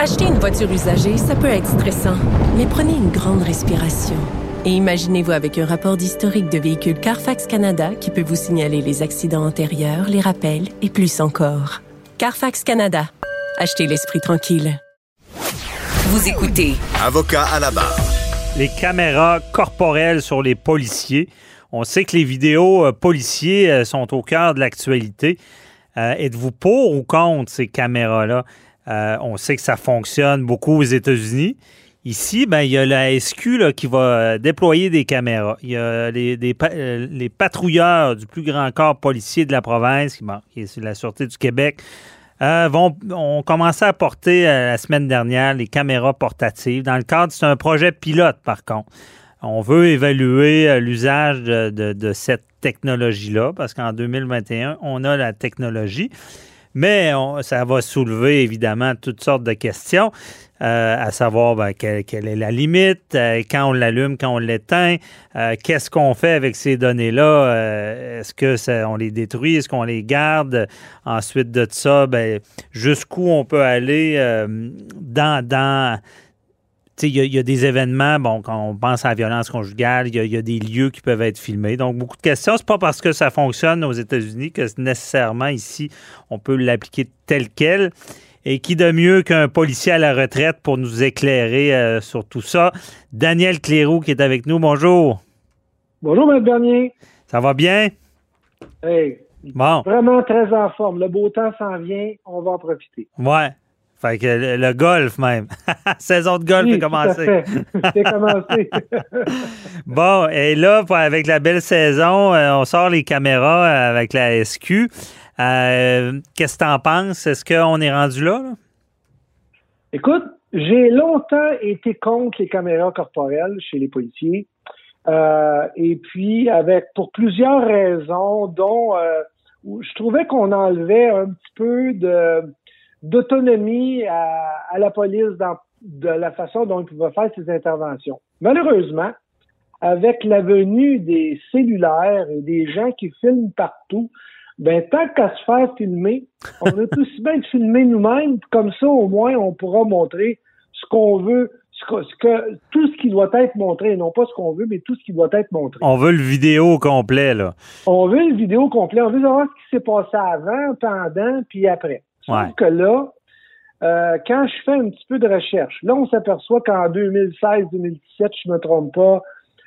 Acheter une voiture usagée, ça peut être stressant, mais prenez une grande respiration. Et imaginez-vous avec un rapport d'historique de véhicule Carfax Canada qui peut vous signaler les accidents antérieurs, les rappels et plus encore. Carfax Canada. Achetez l'esprit tranquille. Vous écoutez Avocat à la barre. Les caméras corporelles sur les policiers. On sait que les vidéos euh, policiers euh, sont au cœur de l'actualité. Euh, êtes-vous pour ou contre ces caméras-là? On sait que ça fonctionne beaucoup aux États-Unis. Ici, ben, il y a la SQ qui va déployer des caméras. Il y a les, les patrouilleurs du plus grand corps policier de la province, qui, est la Sûreté du Québec, euh, vont, ont commencé à porter euh, la semaine dernière les caméras portatives. Dans le cadre, c'est un projet pilote, par contre. On veut évaluer euh, l'usage de, cette technologie-là, parce qu'en 2021, on a la technologie. Mais ça va soulever évidemment toutes sortes de questions. Euh, à savoir ben, quelle, est la limite, euh, quand on l'allume, quand on l'éteint, euh, qu'est-ce qu'on fait avec ces données-là, est-ce que ça, on les détruit, est-ce qu'on les garde, ensuite de ça, ben, jusqu'où on peut aller dans, dans il y, a des événements, bon, quand on pense à la violence conjugale, il y, a des lieux qui peuvent être filmés. Donc, beaucoup de questions. C'est pas parce que ça fonctionne aux États-Unis que nécessairement ici, on peut l'appliquer tel quel. Et qui de mieux qu'un policier à la retraite pour nous éclairer euh, sur tout ça? Daniel Cléroux qui est avec nous. Bonjour. Bonjour, M. Bernier. Ça va bien? Hey, bon. Vraiment très en forme. Le beau temps s'en vient. On va en profiter. Ouais. Fait que le, golf même. Saison de golf est commencée. C'est commencé. bon, et là, avec la belle saison, euh, on sort les caméras avec la SQ. Euh, qu'est-ce que tu en penses? Est-ce qu'on est rendu là, Écoute, j'ai longtemps été contre les caméras corporelles chez les policiers. Euh, et puis, avec pour plusieurs raisons, dont euh, je trouvais qu'on enlevait un petit peu de d'autonomie à, la police dans de la façon dont ils pouvaient faire ses interventions. Malheureusement, avec la venue des cellulaires et des gens qui filment partout, ben tant qu'à se faire filmer, on a tout aussi bien de filmer nous-mêmes, comme ça au moins on pourra montrer ce qu'on veut, ce que, tout ce qui doit être montré, non pas ce qu'on veut, mais tout ce qui doit être montré. On veut le vidéo complet, là. On veut le vidéo complet, on veut savoir ce qui s'est passé avant, pendant, puis après. Sauf que là, euh, quand je fais un petit peu de recherche, là, on s'aperçoit qu'en 2016-2017, je me trompe pas,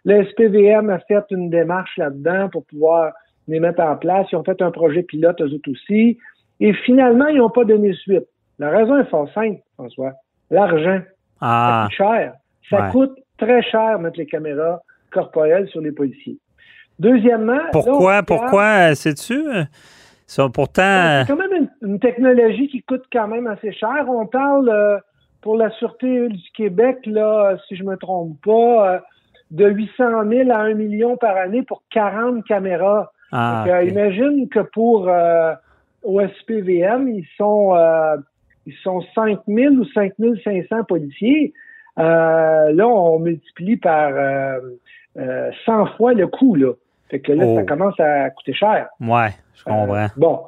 le SPVM a fait une démarche là-dedans pour pouvoir les mettre en place. Ils ont fait un projet pilote, eux autres aussi. Et finalement, ils n'ont pas donné suite. La raison est fort simple, François. L'argent. Ah. Ça coûte cher. Ça coûte très cher mettre les caméras corporelles sur les policiers. Deuxièmement. Pourquoi, pourquoi, sais-tu? pourtant. C'est quand même une, technologie qui coûte quand même assez cher. On parle euh, pour la Sûreté du Québec, là, si je me trompe pas, euh, de 800 000 à 1 million par année pour 40 caméras. Ah, euh, imagine que pour euh, OSPVM, ils sont euh, ils sont 5 000 ou 5 500 policiers. Euh, là, on multiplie par 100 fois le coût. Là. Fait que là, ça oh. commence à coûter cher. Ouais, je comprends. bon.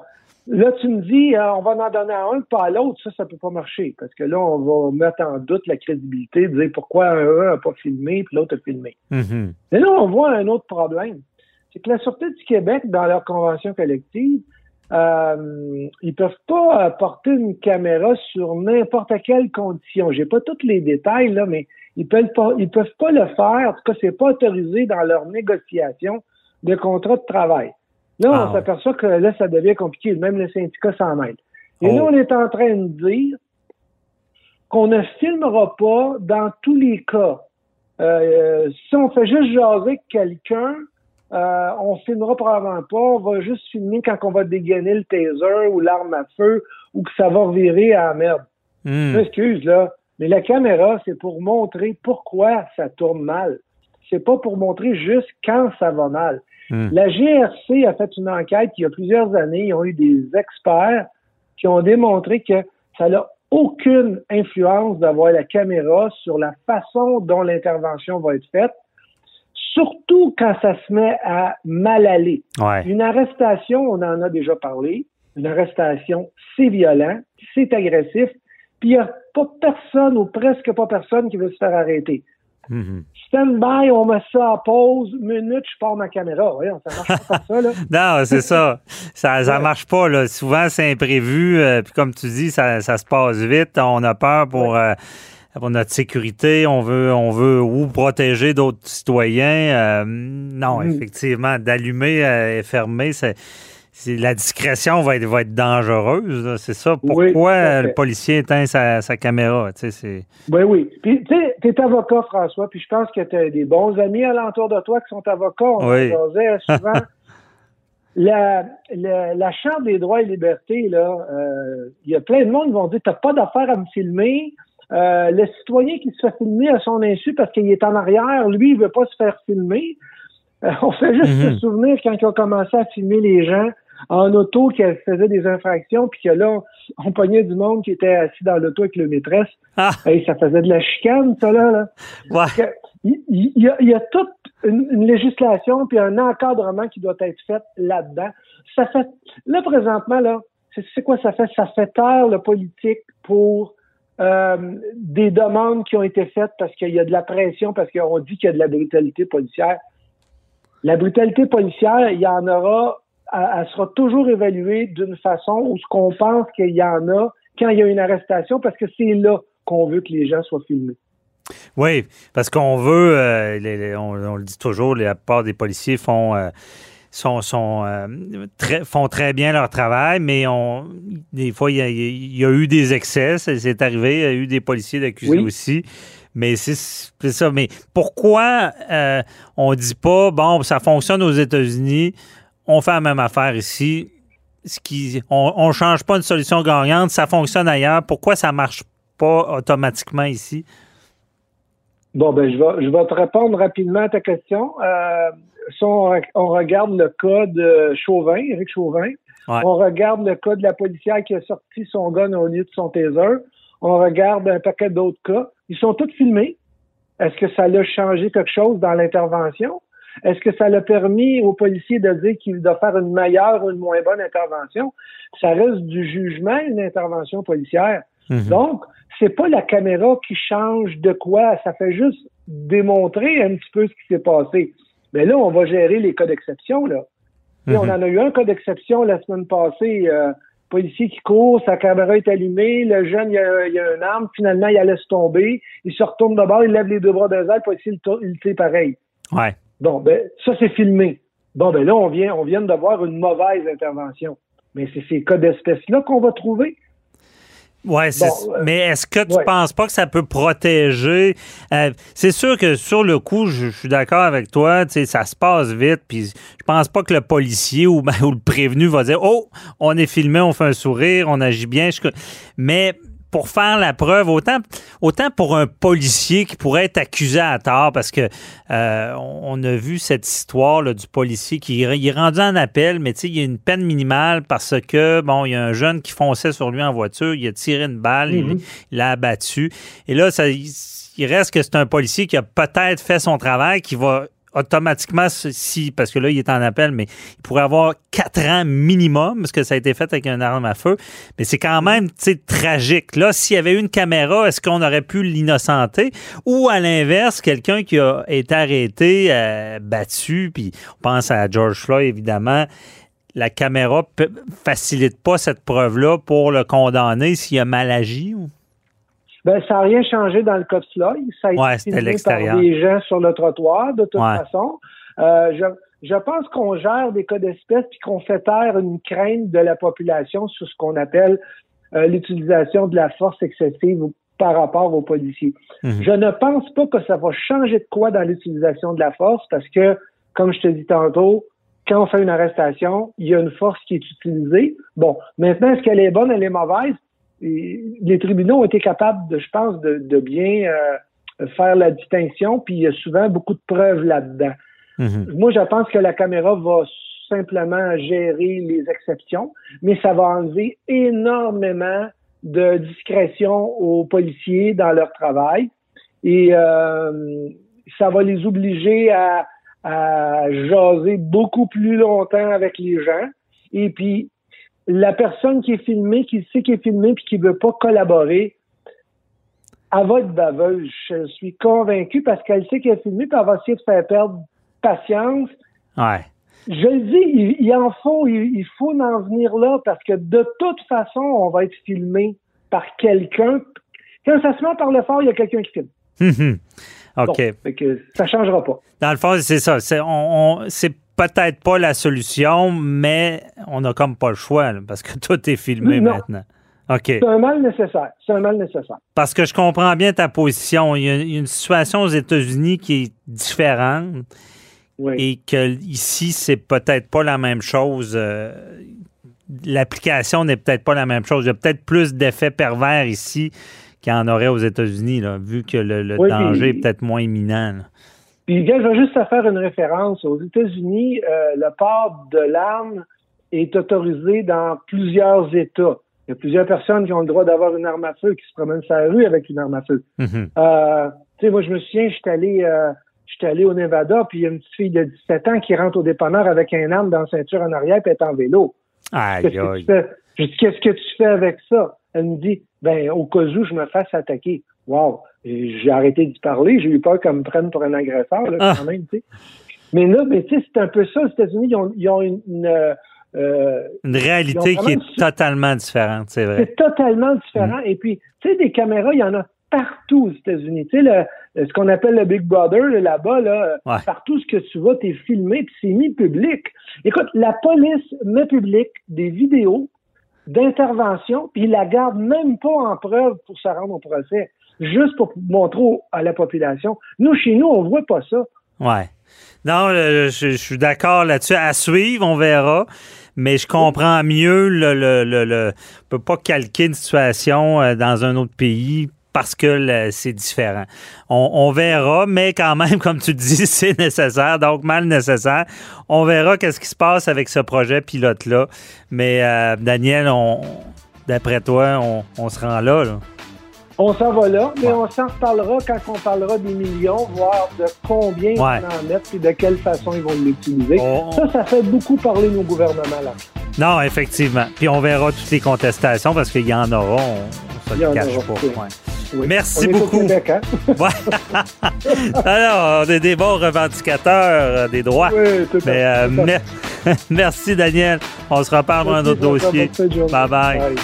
Là, tu me dis, on va en donner un, pas à l'autre. Ça, ça peut pas marcher. Parce que là, on va mettre en doute la crédibilité, de dire pourquoi un n'a pas filmé puis l'autre a filmé. Mm-hmm. Mais là, on voit un autre problème c'est que la Sûreté du Québec, dans leur convention collective, euh, ils peuvent pas porter une caméra sur n'importe quelle condition. J'ai pas tous les détails, là, mais ils peuvent pas, ils peuvent pas le faire. En tout cas, c'est pas autorisé dans leur négociation de contrat de travail. Là, on ah s'aperçoit que là, ça devient compliqué. Même le syndicat s'en mêle. Et là, oh. on est en train de dire qu'on ne filmera pas dans tous les cas. Euh, si on fait juste jaser quelqu'un, euh, on filmera probablement pas. On va juste filmer quand on va dégainer le taser ou l'arme à feu ou que ça va revirer à la merde. Excuse, là. Mais la caméra, c'est pour montrer pourquoi ça tourne mal. C'est pas pour montrer juste quand ça va mal. Hmm. La GRC a fait une enquête il y a plusieurs années. Ils ont eu des experts qui ont démontré que ça n'a aucune influence d'avoir la caméra sur la façon dont l'intervention va être faite surtout quand ça se met à mal aller. Une arrestation, on en a déjà parlé, une arrestation, c'est violent, c'est agressif, puis il y a pas personne ou presque pas personne qui veut se faire arrêter. Mhm. Stand by, on met ça en pause, minute, je pars ma caméra. Voyons, ça marche pas comme ça, là. non, c'est ça. Ça ça marche pas. Là. Souvent, c'est imprévu. euh, puis comme tu dis, ça, ça se passe vite. On a peur pour, euh, pour notre sécurité. On veut, on veut ou protéger d'autres citoyens. Euh, non, Mhm. effectivement, d'allumer et fermer, c'est. La discrétion va être, va être dangereuse, c'est ça. Pourquoi Oui, le policier éteint sa, sa caméra? tu sais, c'est- Oui, oui. Puis, tu sais, t'es avocat, François, puis je pense que t'as des bons amis alentour de toi qui sont avocats. On Oui. souvent. la, la, la Charte des droits et libertés, là, euh, il y a plein de monde qui vont dire t'as pas d'affaire à me filmer. Euh, le citoyen qui se fait filmer à son insu parce qu'il est en arrière, lui, il veut pas se faire filmer. Euh, on fait juste Mhm. se souvenir quand ils ont commencé à filmer les gens en auto qui faisaient des infractions, puis que là, on, on pognait du monde qui était assis dans l'auto avec le maîtresse. Ah, Hey, ça faisait de la chicane, ça, là. là. ouais. Que- Il, il- y a, il y a toute une, une législation puis un encadrement qui doit être fait là-dedans. Ça fait, là, présentement, là, c'est c'est quoi ça fait? Ça fait taire le politique pour euh, des demandes qui ont été faites parce qu'il y a de la pression, parce qu'on dit qu'il y a de la brutalité policière. La brutalité policière, il y en aura, elle, sera toujours évaluée d'une façon où ce qu'on pense qu'il y en a quand il y a une arrestation, parce que c'est là qu'on veut que les gens soient filmés. Oui, parce qu'on veut, euh, les- les- on, on le dit toujours, la plupart des policiers font, euh, sont, sont, euh, très, font très bien leur travail, mais on, des fois, il y a, il y a eu des excès, c'est arrivé, il y a eu des policiers d'accusés Oui. aussi. Mais c'est ça. Mais pourquoi euh, on dit pas, bon, ça fonctionne aux États-Unis, on fait la même affaire ici, ce qui, on ne change pas une solution gagnante, ça fonctionne ailleurs, pourquoi ça marche pas automatiquement ici? Bon, ben, je vais, je vais te répondre rapidement à ta question. Euh, si on, re- on regarde le cas de Chauvin, Éric Chauvin, Ouais. on regarde le cas de la policière qui a sorti son gun au lieu de son taser, on regarde un paquet d'autres cas. Ils sont tous filmés. Est-ce que ça l'a changé quelque chose dans l'intervention? Est-ce que ça l'a permis aux policiers de dire qu'il doit faire une meilleure ou une moins bonne intervention? Ça reste du jugement, une intervention policière. Mhm. Donc, c'est pas la caméra qui change de quoi, ça fait juste démontrer un petit peu ce qui s'est passé. Mais là, on va gérer les cas d'exception, là. Et Mhm. On en a eu un cas d'exception la semaine passée. euh, policier qui court, sa caméra est allumée, le jeune, il a, il a une arme, finalement, il la laisse tomber, il se retourne de bord, il lève les deux bras d'un le policier, il, il fait pareil. Ouais. Bon, ben, ça, c'est filmé. Bon, ben là, on vient, on vient d'avoir une mauvaise intervention. Mais c'est ces cas d'espèce-là qu'on va trouver. Bon, euh, mais est-ce que tu ouais. penses pas que ça peut protéger? euh, c'est sûr que sur le coup, je, je suis d'accord avec toi, tu sais, ça se passe vite, puis je pense pas que le policier ou, ou le prévenu va dire Oh, on est filmé, on fait un sourire, on agit bien. Je- mais pour faire la preuve, autant, autant pour un policier qui pourrait être accusé à tort, parce que euh, on a vu cette histoire là, du policier qui il est rendu en appel, mais tu sais, il y a une peine minimale parce que, bon, il y a un jeune qui fonçait sur lui en voiture, il a tiré une balle, il- Mhm. il l'a abattu. Et là, ça, il reste que c'est un policier qui a peut-être fait son travail, qui va automatiquement, si, parce que là, il est en appel, mais il pourrait avoir quatre ans minimum, parce que ça a été fait avec une arme à feu. Mais c'est quand même, tragique. Là, s'il y avait une caméra, est-ce qu'on aurait pu l'innocenter? Ou à l'inverse, quelqu'un qui a été arrêté, euh, battu, puis on pense à George Floyd, évidemment, la caméra ne facilite pas cette preuve-là pour le condamner s'il a mal agi? Ou? Ben, ça n'a rien changé dans le cas de Floyd. Ça a été Ouais, l'extérieur. par des gens sur le trottoir, de toute Ouais. façon. Euh, je, je pense qu'on gère des cas d'espèce puis qu'on fait taire une crainte de la population sur ce qu'on appelle euh, l'utilisation de la force excessive par rapport aux policiers. Mhm. Je ne pense pas que ça va changer de quoi dans l'utilisation de la force parce que, comme je te dis tantôt, quand on fait une arrestation, il y a une force qui est utilisée. Bon, maintenant, est-ce qu'elle est bonne, elle est mauvaise? Les tribunaux ont été capables, de, je pense, de, de bien euh, faire la distinction, puis il y a souvent beaucoup de preuves là-dedans. Mhm. Moi, je pense que la caméra va simplement gérer les exceptions, mais ça va enlever énormément de discrétion aux policiers dans leur travail et euh, ça va les obliger à, à jaser beaucoup plus longtemps avec les gens. Et puis, la personne qui est filmée, qui sait qu'il est filmé puis qui veut pas collaborer, elle va être baveuse. Je suis convaincu parce qu'elle sait qu'elle est filmée, puis elle va essayer de faire perdre patience. Ouais. Je le dis, il, en faut, il, faut en venir là parce que de toute façon, on va être filmé par quelqu'un. Quand ça se met par le fort, il y a quelqu'un qui filme. Mhm. OK. Bon, ça changera pas. Dans le fond, c'est ça. C'est, on, c'est peut-être pas la solution, mais on n'a comme pas le choix parce que tout est filmé maintenant. OK. C'est un mal nécessaire. C'est un mal nécessaire. Parce que je comprends bien ta position. Il y a une situation aux États-Unis qui est différente. Et que ici, c'est peut-être pas la même chose. Euh, l'application n'est peut-être pas la même chose. Il y a peut-être plus d'effets pervers ici qu'il y en aurait aux États-Unis, vu que le, danger est peut-être moins imminent. Puis, je vais juste faire une référence. Aux États-Unis, euh, le port de l'arme est autorisé dans plusieurs États. Il y a plusieurs personnes qui ont le droit d'avoir une arme à feu, qui se promènent sur la rue avec une arme à feu. Mm-hmm. Euh, tu sais, moi, je me souviens, je suis allé, euh, allé au Nevada, puis il y a une petite fille de 17 ans qui rentre au dépanneur avec un arme dans la ceinture en arrière, puis elle est en vélo. Aïe, qu'est-ce que tu fais? Je dis, qu'est-ce que tu fais avec ça? Elle me dit, ben, au cas où je me fasse attaquer. Wow! J'ai arrêté d'y parler. J'ai eu peur qu'elle me prenne pour un agresseur, là, ah. quand même, tu sais. Mais là, mais tu sais, c'est un peu ça. Aux États-Unis, ils ont, ils ont une, une euh, une réalité qui est totalement différente, c'est vrai. C'est totalement différent. Mm. Et puis, tu sais, des caméras, il y en a partout aux États-Unis. Tu sais, ce qu'on appelle le Big Brother, là-bas, là, partout ce que tu vas, t'es filmé, puis c'est mis public. Écoute, la police met public des vidéos d'intervention, puis ils la gardent même pas en preuve pour se rendre au procès, juste pour montrer à la population. Nous, chez nous, on voit pas ça. Ouais. Non, je, suis d'accord là-dessus. À suivre, on verra mais je comprends mieux le, le, le, peut pas calquer une situation euh, dans un autre pays parce que c'est différent. On, verra, mais quand même, comme tu dis, c'est nécessaire, donc mal nécessaire. On verra qu'est-ce qui se passe avec ce projet pilote-là. Mais euh, Daniel, on, d'après toi, on, on se rend là. là. On s'en va là, mais on s'en reparlera quand on parlera des millions, voir de combien ils en mettent et de quelle façon ils vont l'utiliser. Ça, ça fait beaucoup parler nos gouvernements là. Non, effectivement. Puis on verra toutes les contestations parce qu'il y en aura, on, ne se le cache pas. Merci beaucoup. Hein? Alors, on est des bons revendicateurs euh, des droits. Oui, tout Mais, euh, merci Daniel. On se reparle dans un autre dossier. bye. bye.